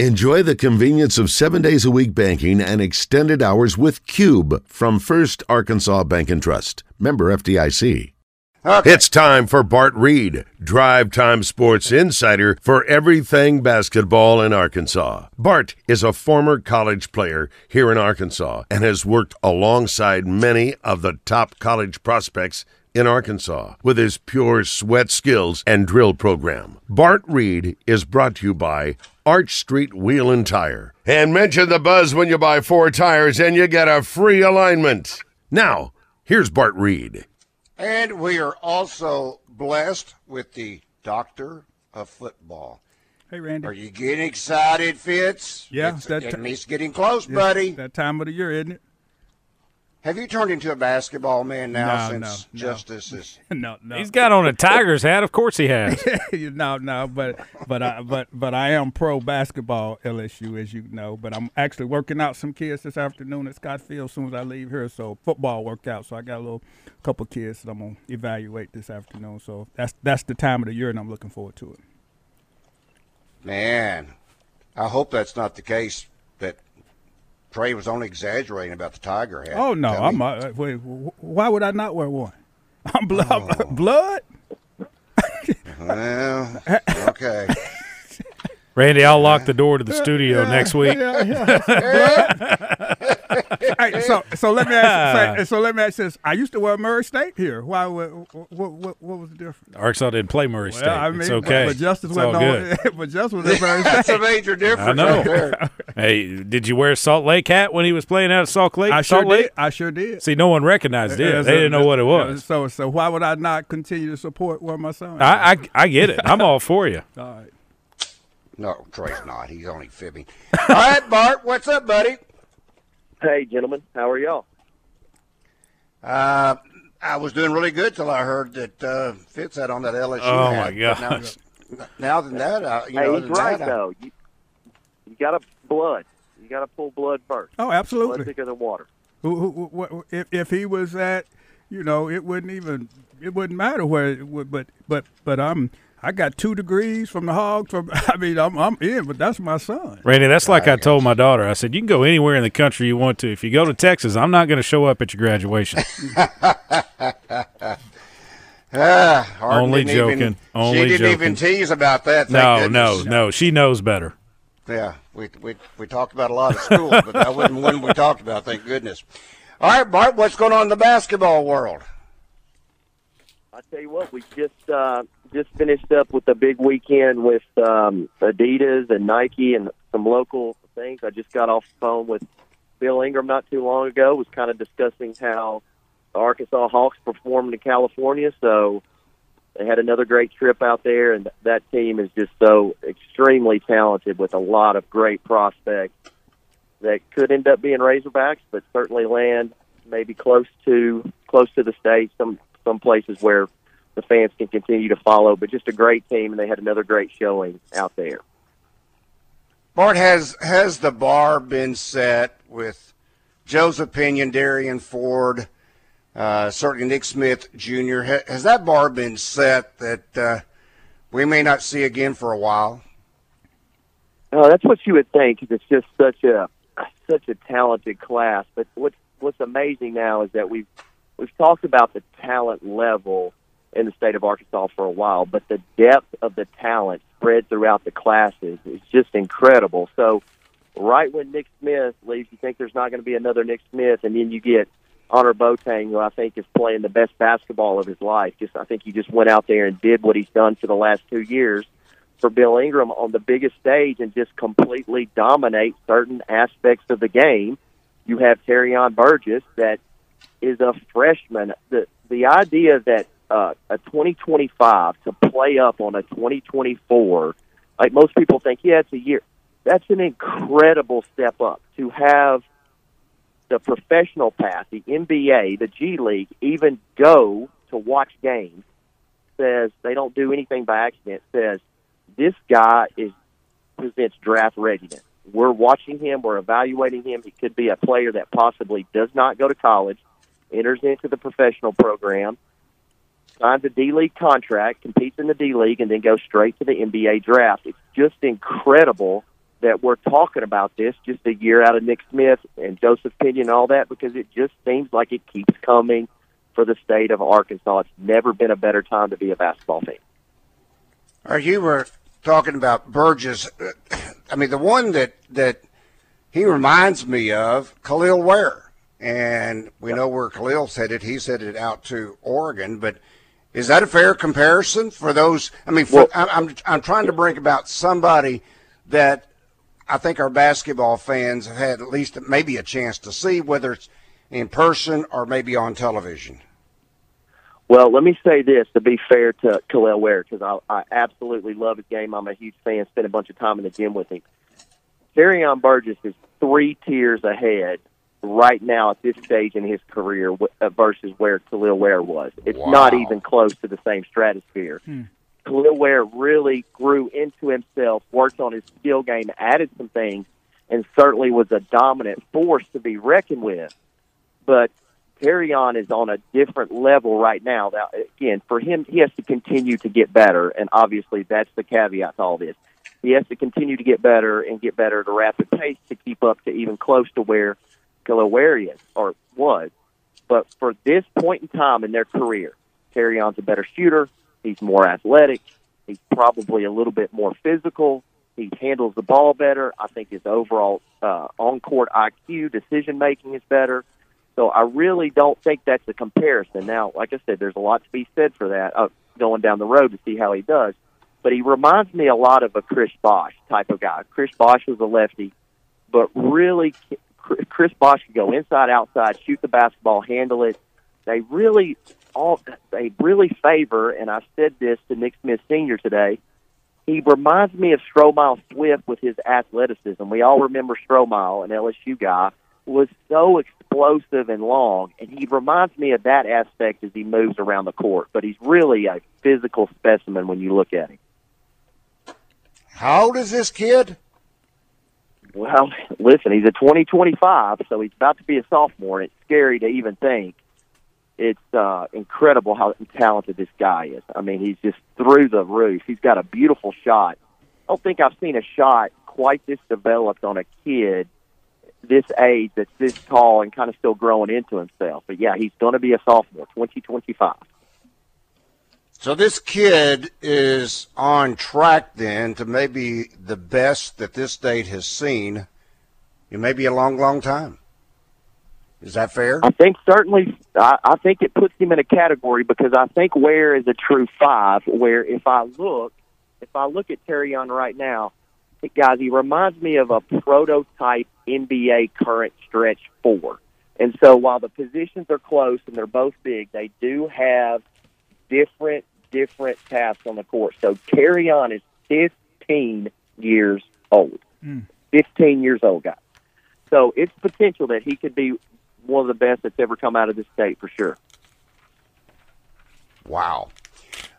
Enjoy the convenience of seven days a week banking and extended hours with Cube from First Arkansas Bank and Trust. Member FDIC. Okay. It's time for Bart Reid, Drive Time Sports Insider for everything basketball in Arkansas. Bart is a former college player here in Arkansas and has worked alongside many of the top college prospects in Arkansas with his pure sweat skills and drill program. Bart Reid is brought to you by Arch Street Wheel and Tire. And mention the buzz when you buy four tires and you get a free alignment. Now, here's Bart Reid. And we are also blessed with the doctor of football. Hey, Randy. Are you getting excited, Fitz? Yeah, it's, that it ti- means getting close, It's buddy. That time of the year, isn't it? Have you turned into a basketball man now No, since no, no. Justice is? no, no. He's got on a Tigers hat. Of course he has. no, no, but but I but but I am pro basketball LSU as you know. But I'm actually working out some kids this afternoon at Scott Field as soon as I leave here. So football workout. So I got a little couple kids that I'm gonna evaluate this afternoon. So that's that's the time of the year, and I'm looking forward to it. Man, I hope that's not the case. That Trey was only exaggerating about the tiger hat. Oh no, Tell I'm. me. Uh, wait, why would I not wear one? I'm blood. Oh. blood. Well, okay. Randy, I'll lock the door to the studio next week. Yeah, yeah. Hey, so so let me ask. So, so let me ask this. I used to wear Murray State here. Why? What? What, what, what was the difference? Arkansas didn't play Murray State. I mean, it's okay. But, Justice it's all wasn't on. but Justice was at Murray That's a major difference I know. right there. Hey, did you wear Salt Lake hat when he was playing out of Salt Lake? I sure Salt Lake? did. I sure did. See, no one recognized it. Yeah, They so- didn't know what it was. So so why would I not continue to support where my son? I, I I get it. I'm all for you. All right. No, Trey's not. He's only fibbing. All right, Bart, what's up, buddy? Hey, gentlemen, how are y'all? Uh, I was doing really good till I heard that uh, Fitz had on that LSU Oh, hat. my But gosh. Now, now than that, uh, you hey, know, he's right that, I- though. You, you got to blood. You got to pull blood first. Oh, Blood absolutely. thicker than water. Who, who, who, what- if if he was at, you know, it wouldn't even it wouldn't matter where. It would, but but but I'm I got two degrees from the hog. From I mean, I'm I'm in, but that's my son. Randy, that's like I told my daughter. I said, you can go anywhere in the country you want to. If you go to Texas, I'm not going to show up at your graduation. Ah, Harden Only didn't even- joking. Only she didn't even tease about that. Thank no, no, no. She knows better. Yeah, we, we we talked about a lot of school, but that wasn't one we talked about. Thank goodness. All right, Bart, what's going on in the basketball world? I tell you what, we just uh, just finished up with a big weekend with um, Adidas and Nike and some local things. I just got off the phone with Bill Ingram not too long ago. Was kind of discussing how the Arkansas Hawks performed in California. So they had another great trip out there, and that team is just so extremely talented with a lot of great prospects that could end up being Razorbacks, but certainly land maybe close to close to the state. Some some places where the fans can continue to follow. But just a great team, and they had another great showing out there. Bart, has has the bar been set with Joseph Pinion, Darian Ford, uh, certainly Nick Smith Jr. Ha- Has that bar been set that uh, we may not see again for a while? Oh, that's what you would think. 'cause It's just such a such a talented class. But what's what's amazing now is that we've we've talked about the talent level in the state of Arkansas for a while, but the depth of the talent spread throughout the classes is just incredible. So, right when Nick Smith leaves, you think there's not going to be another Nick Smith, and then you get Annor Boateng, who I think is playing the best basketball of his life. Just I think he just went out there and did what he's done for the last two years for Bill Ingram on the biggest stage and just completely dominate certain aspects of the game. You have Terrion Burgess that is a freshman. The the idea that uh, a 2025 to play up on a 2024, like most people think, yeah, it's a year. That's an incredible step up to have the professional path, the NBA, the G League, even go to watch games. Says they don't do anything by accident. Says this guy is presents draft readiness. We're watching him. We're evaluating him. He could be a player that possibly does not go to college, enters into the professional program, signs a D League contract, competes in the D League, and then goes straight to the NBA draft. It's just incredible that we're talking about this just a year out of Nick Smith and Joseph Pinion and all that because it just seems like it keeps coming for the state of Arkansas. It's never been a better time to be a basketball team. Or you were talking about Burgess. I mean, the one that that he reminds me of Kel'el Ware, and we know where Kel'el's headed. He's headed out to Oregon, but is that a fair comparison for those? I mean, for, Well- I'm, I'm trying to bring about somebody that I think our basketball fans have had at least maybe a chance to see, whether it's in person or maybe on television. Well, let me say this to be fair to Kel'el Ware because I, I absolutely love his game. I'm a huge fan. Spent a bunch of time in the gym with him. Terrion Burgess is three tiers ahead right now at this stage in his career uh, versus where Kel'el Ware was. It's not even close to the same stratosphere. Kel'el Ware really grew into himself, worked on his skill game, added some things, and certainly was a dominant force to be reckoned with. But Terrion is on a different level right now. Now, again, for him, he has to continue to get better, and obviously that's the caveat to all this. He has to continue to get better and get better at a rapid pace to keep up to even close to where Kel'el or was. But for this point in time in their career, Terrion's a better shooter. He's more athletic. He's probably a little bit more physical. He handles the ball better. I think his overall uh, on-court IQ, decision making is better. So I really don't think that's a comparison. Now, like I said, there's a lot to be said for that uh, going down the road to see how he does. But he reminds me a lot of a Chris Bosh type of guy. Chris Bosh was a lefty, but really, Chris Bosh could go inside, outside, shoot the basketball, handle it. They really all they really favor, and I said this to Nick Smith Sr. today. He reminds me of Stromile Swift with his athleticism. We all remember Stromile, an LSU guy, was so explosive and long, and he reminds me of that aspect as he moves around the court. But he's really a physical specimen when you look at him. How old is this kid? Well, listen, he's a 2025, so he's about to be a sophomore, and it's scary to even think. It's uh, incredible how talented this guy is. I mean, he's just through the roof. He's got a beautiful shot. I don't think I've seen a shot quite this developed on a kid this age that's this tall and kind of still growing into himself. But yeah, he's going to be a sophomore, 2025. So this kid is on track then to maybe the best that this state has seen in maybe a long, long time. Is that fair? I think certainly, I, I think it puts him in a category because I think Ware is a true five. Where if I look, if I look at Terrion right now, guys, he reminds me of a prototype NBA current stretch four. And so while the positions are close and they're both big, they do have different different tasks on the court. So Terrion is 15 years old. Hmm. 15 years old, guys. So it's potential that he could be one of the best that's ever come out of this state for sure. Wow.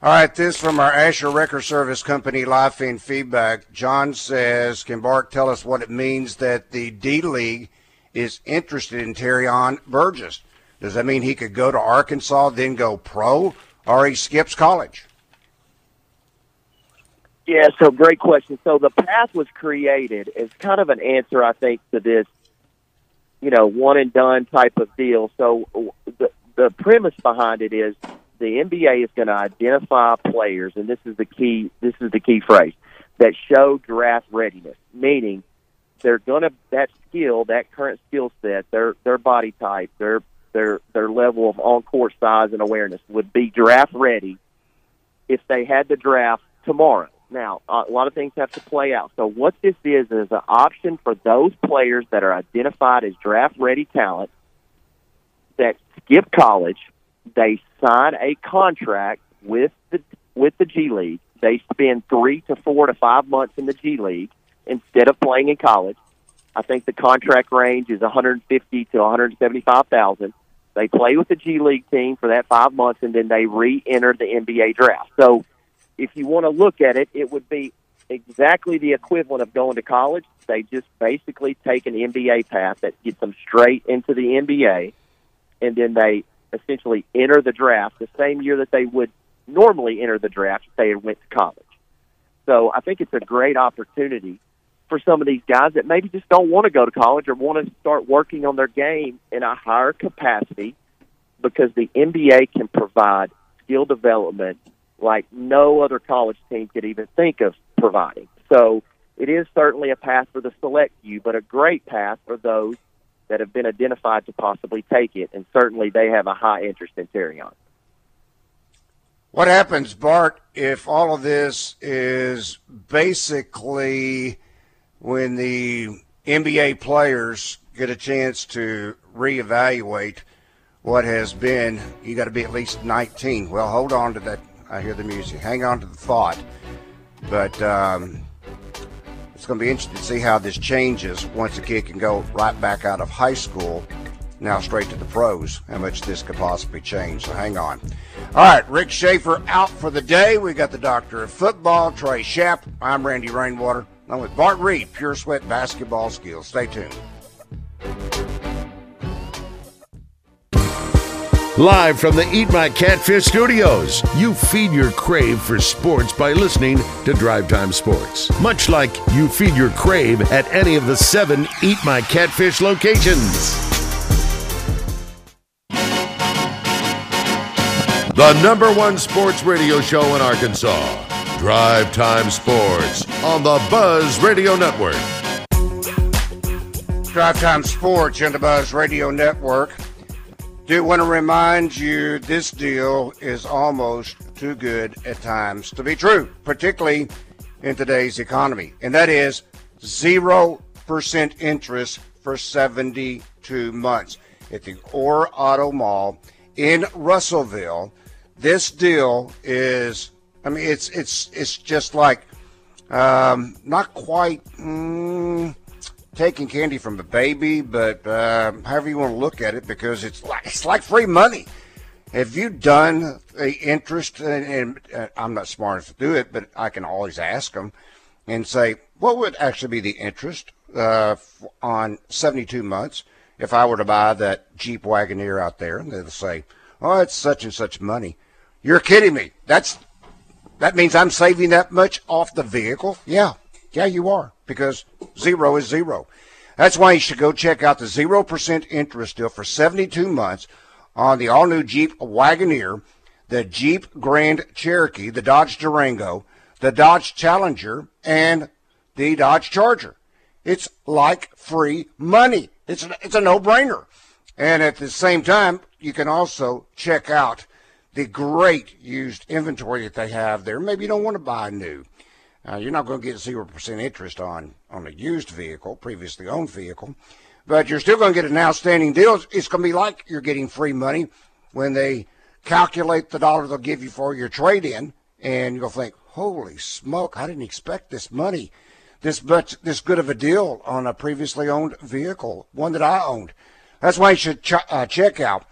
All right, this from our Asher Record Service Company live feed feedback. John says, Can Bart tell us what it means that the D League is interested in Terrion Burgess? Does that mean he could go to Arkansas, then go pro, or he skips college? Yeah, so great question. So the path was created as kind of an answer, I think, to this, you know, one and done type of deal. So the the premise behind it is the NBA is going to identify players, and this is the key. This is the key phrase that show draft readiness, meaning they're going to that skill, that current skill set, their their body type, their their their level of on court size and awareness would be draft ready if they had the draft tomorrow. Now, a lot of things have to play out. So, what this is is an option for those players that are identified as draft ready talent that skip college. They sign a contract with the with the G League. They spend three to four to five months in the G League instead of playing in college. I think the contract range is 150 to 175,000. They play with the G League team for that five months, and then they re-enter the NBA draft. So, if you want to look at it, it would be exactly the equivalent of going to college. They just basically take an NBA path that gets them straight into the NBA, and then they essentially enter the draft the same year that they would normally enter the draft if they had went to college. So I think it's a great opportunity for some of these guys that maybe just don't want to go to college or want to start working on their game in a higher capacity because the NBA can provide skill development like no other college team could even think of providing. So it is certainly a path for the select few, but a great path for those that have been identified to possibly take it, and certainly they have a high interest in carrying on. What happens, Bart, if all of this is basically when the NBA players get a chance to reevaluate what has been? You got to be at least 19. Well, hold on to that. I hear the music. Hang on to the thought. But um, it's going to be interesting to see how this changes once a kid can go right back out of high school now straight to the pros, how much this could possibly change. So hang on. All right, Rick Schaefer out for the day. We got the doctor of football, Trey Shapp. I'm Randy Rainwater. I'm with Bart Reid, Pure Sweat Basketball Skills. Stay tuned. Live from the Eat My Catfish studios, you feed your crave for sports by listening to Drive Time Sports. Much like you feed your crave at any of the seven Eat My Catfish locations. The number one sports radio show in Arkansas. Drive Time Sports on the Buzz Radio Network. Drive Time Sports on the Buzz Radio Network. Do want to remind you this deal is almost too good at times to be true, particularly in today's economy. And that is 0% interest for 72 months at the Orr Auto Mall in Russellville this deal is, I mean, it's it's it's just like um, not quite mm, taking candy from a baby, but uh, however you want to look at it, because it's like it's like free money. Have you done the interest? And, and uh, I'm not smart enough to do it, but I can always ask them and say, what would actually be the interest uh, on 72 months if I were to buy that Jeep Wagoneer out there? And they'll say, oh, it's such and such money. You're kidding me. That's that means I'm saving that much off the vehicle. Yeah, yeah, you are because zero is zero. That's why you should go check out the zero percent interest deal for 72 months on the all-new Jeep Wagoneer, the Jeep Grand Cherokee, the Dodge Durango, the Dodge Challenger, and the Dodge Charger. It's like free money. It's it's a no-brainer. And at the same time, you can also check out the great used inventory that they have there. Maybe you don't want to buy new. Uh, you're not going to get zero percent interest on on a used vehicle, previously owned vehicle, but you're still going to get an outstanding deal. It's going to be like you're getting free money when they calculate the dollar they'll give you for your trade in, and you'll think, "Holy smoke! I didn't expect this money, this much, this good of a deal on a previously owned vehicle, one that I owned." That's why you should ch- uh, check out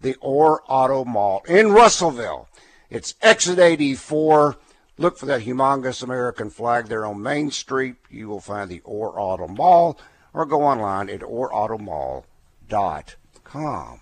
the Orr Auto Mall in Russellville. It's exit 84. Look for that humongous American flag there on Main Street. You will find the Orr Auto Mall or go online at orrautomall.com.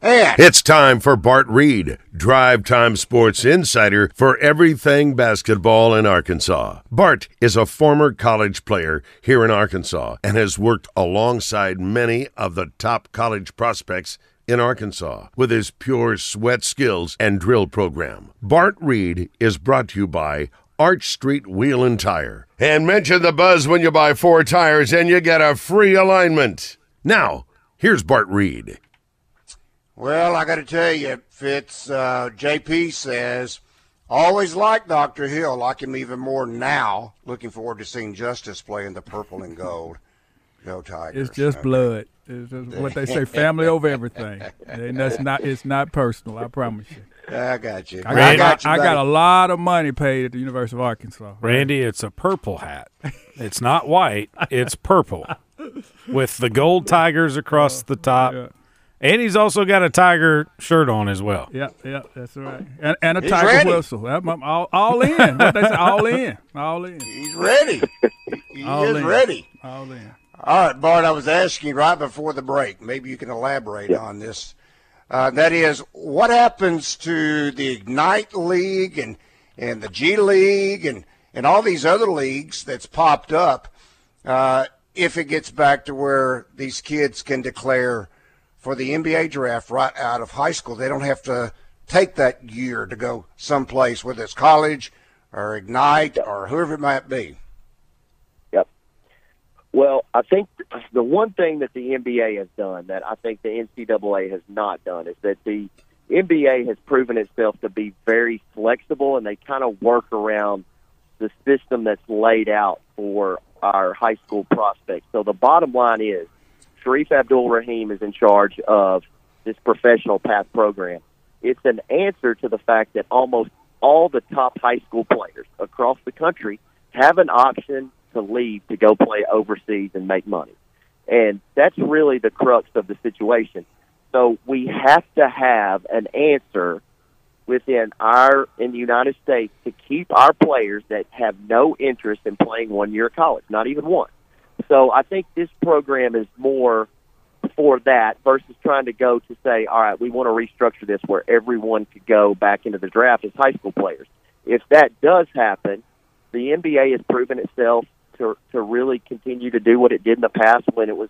And it's time for Bart Reid, Drive Time Sports Insider for everything basketball in Arkansas. Bart is a former college player here in Arkansas and has worked alongside many of the top college prospects in Arkansas with his pure sweat skills and drill program. Bart Reid is brought to you by Arch Street Wheel and Tire. And mention the buzz when you buy four tires and you get a free alignment. Now, here's Bart Reid. Well, I got to tell you, Fitz, uh, JP says, always liked Dr. Hill, like him even more now. Looking forward to seeing Justice play in the purple and gold. No Tigers. It's just okay. blood. It's just what they say, family over everything. And that's not. It's not personal. I promise you. I got you. I, I got, you, I got a lot of money paid at the University of Arkansas. Randy, it's a purple hat. It's not white. It's purple, with the gold tigers across the top. Yeah. And he's also got a tiger shirt on as well. Yeah, yeah, that's right. And, and a he's tiger ready. whistle. All, all in. what they say, all in. All in. He's ready. He all is in. ready. All in. All right, Bart, I was asking right before the break. Maybe you can elaborate yeah. on this. Uh, that is, what happens to the Ignite League and, and the G League and, and all these other leagues that's popped up, uh, if it gets back to where these kids can declare for the NBA draft right out of high school, they don't have to take that year to go someplace, whether it's college or Ignite or whoever it might be. Yep. Well, I think the one thing that the NBA has done that I think the NCAA has not done is that the NBA has proven itself to be very flexible and they kind of work around the system that's laid out for our high school prospects. So the bottom line is Shareef Abdur-Rahim is in charge of this professional path program. It's an answer to the fact that almost all the top high school players across the country have an option to leave to go play overseas and make money. And that's really the crux of the situation. So we have to have an answer within our in the United States to keep our players that have no interest in playing one year college, not even one. So I think this program is more for that versus trying to go to say, all right, we want to restructure this where everyone could go back into the draft as high school players. If that does happen, the NBA has proven itself to to really continue to do what it did in the past when it was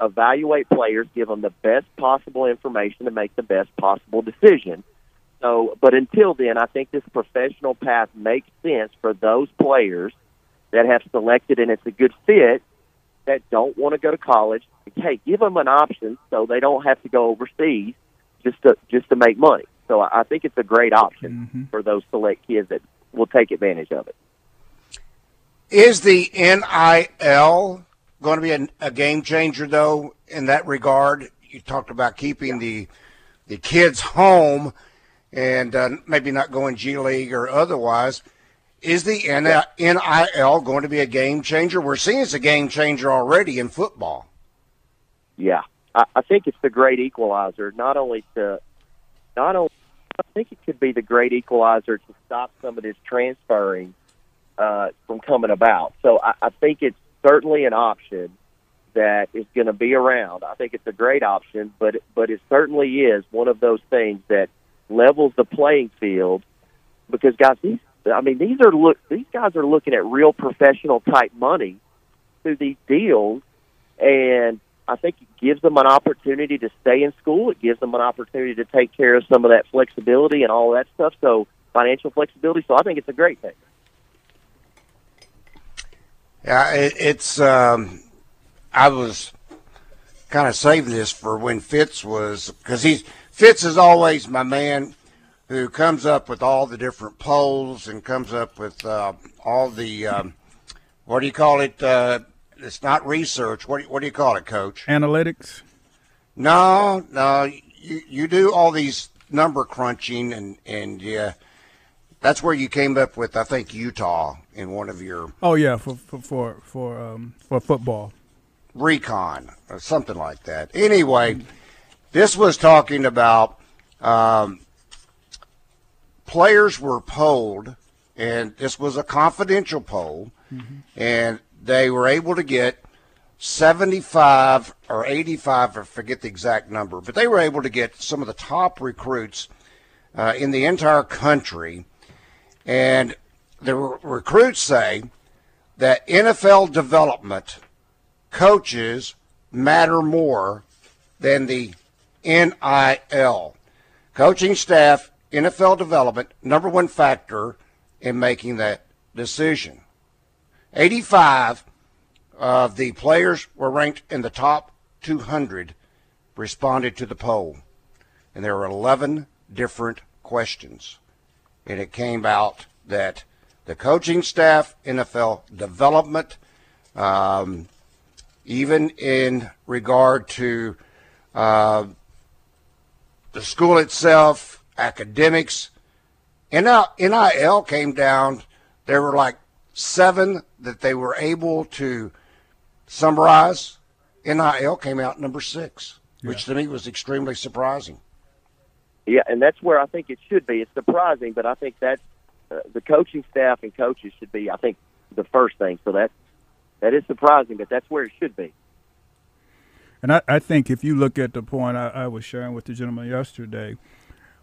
evaluate players, give them the best possible information to make the best possible decision. So, but until then, I think this professional path makes sense for those players that have selected and it's a good fit that don't want to go to college. Hey, give them an option so they don't have to go overseas just to just to make money. So I think it's a great option mm-hmm. for those select kids that will take advantage of it. Is the NIL going to be a, a game changer though in that regard? You talked about keeping yeah. the the kids home and uh, maybe not going G League or otherwise. Is the NIL going to be a game changer? We're seeing it's a game changer already in football. Yeah, I, think it's the great equalizer. Not only to, not only, I think it could be the great equalizer to stop some of this transferring uh, from coming about. So I, I think it's certainly an option that is going to be around. I think it's a great option, but but it certainly is one of those things that levels the playing field because guys, these I mean these are look these guys are looking at real professional type money through these deals, and I think it gives them an opportunity to stay in school. It gives them an opportunity to take care of some of that flexibility and all that stuff. So financial flexibility. So I think it's a great thing. Yeah, it, it's. Um, I was kind of saving this for when Fitz was because he's Fitz is always my man who comes up with all the different polls and comes up with uh, all the um, what do you call it? Uh, it's not research. What do you, what do you call it, Coach? Analytics. No, no. You you do all these number crunching and and yeah, that's where you came up with I think Utah in one of your. Oh yeah, for for for for, um, for football. Recon or something like that. Anyway, this was talking about um, players were polled, and this was a confidential poll, mm-hmm. and they were able to get 75 or 85, I forget the exact number, but they were able to get some of the top recruits uh, in the entire country. And the recruits say that NFL development coaches matter more than the NIL. Coaching staff, NFL development, number one factor in making that decision. 85 of the players were ranked in the top 200 responded to the poll. And there were 11 different questions. And it came out that the coaching staff, NFL development, um, even in regard to uh, the school itself, academics. And uh NIL came down. There were like seven that they were able to summarize. NIL came out number six, yeah. which to me was extremely surprising. Yeah, and that's where I think it should be. It's surprising, but I think that uh, the coaching staff and coaches should be, I think, the first thing. So that that is surprising, but that's where it should be. And I, I think if you look at the point I, I was sharing with the gentleman yesterday,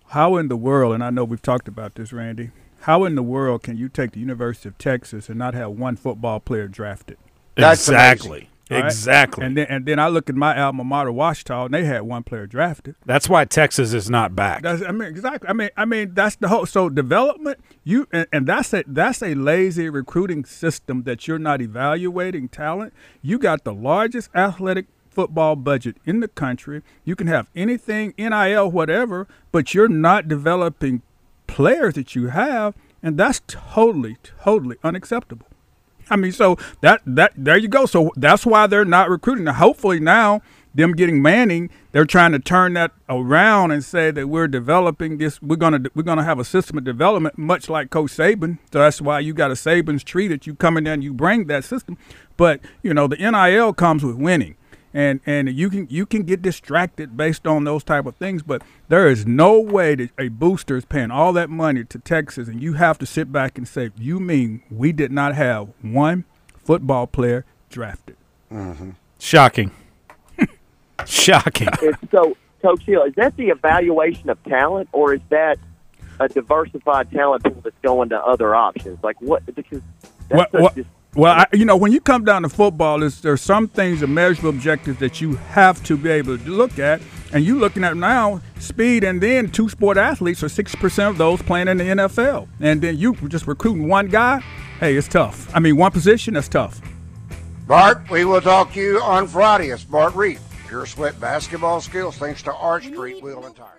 how in the world, and I know we've talked about this, Randy, how in the world can you take the University of Texas and not have one football player drafted? That's exactly. All right? Exactly. And then and then I look at my alma mater, Ouachita, and they had one player drafted. That's why Texas is not back. That's, I mean, exactly. I mean, I mean, that's the whole. So development, you and, and that's a that's a lazy recruiting system that you're not evaluating talent. You got the largest athletic football budget in the country. You can have anything, NIL, whatever, but you're not developing players that you have, and that's totally, totally unacceptable. I mean, so that that there you go. So that's why they're not recruiting. Now, hopefully now them getting Manning, they're trying to turn that around and say that we're developing this. We're gonna we're gonna have a system of development, much like Coach Saban. So that's why you got a Saban's tree that you come in there and you bring that system. But you know the NIL comes with winning and and you can you can get distracted based on those type of things but there is no way that a booster is paying all that money to texas and you have to sit back and say you mean we did not have one football player drafted mm-hmm. Shocking. Shocking. So, Coach Hill, is that the evaluation of talent, or is that a diversified talent pool that's going to other options? Like what? Because that's What- such what- just- well, I, you know, when you come down to football, is there's some things, the measurable objectives that you have to be able to look at, and you're looking at now speed, and then two sport athletes are six percent of those playing in the NFL, and then you just recruiting one guy. Hey, it's tough. I mean, one position that's tough. Bart, we will talk to you on Friday. It's Bart Reid. Pure Sweat Basketball Skills thanks to Arch Street Wheel and Tire.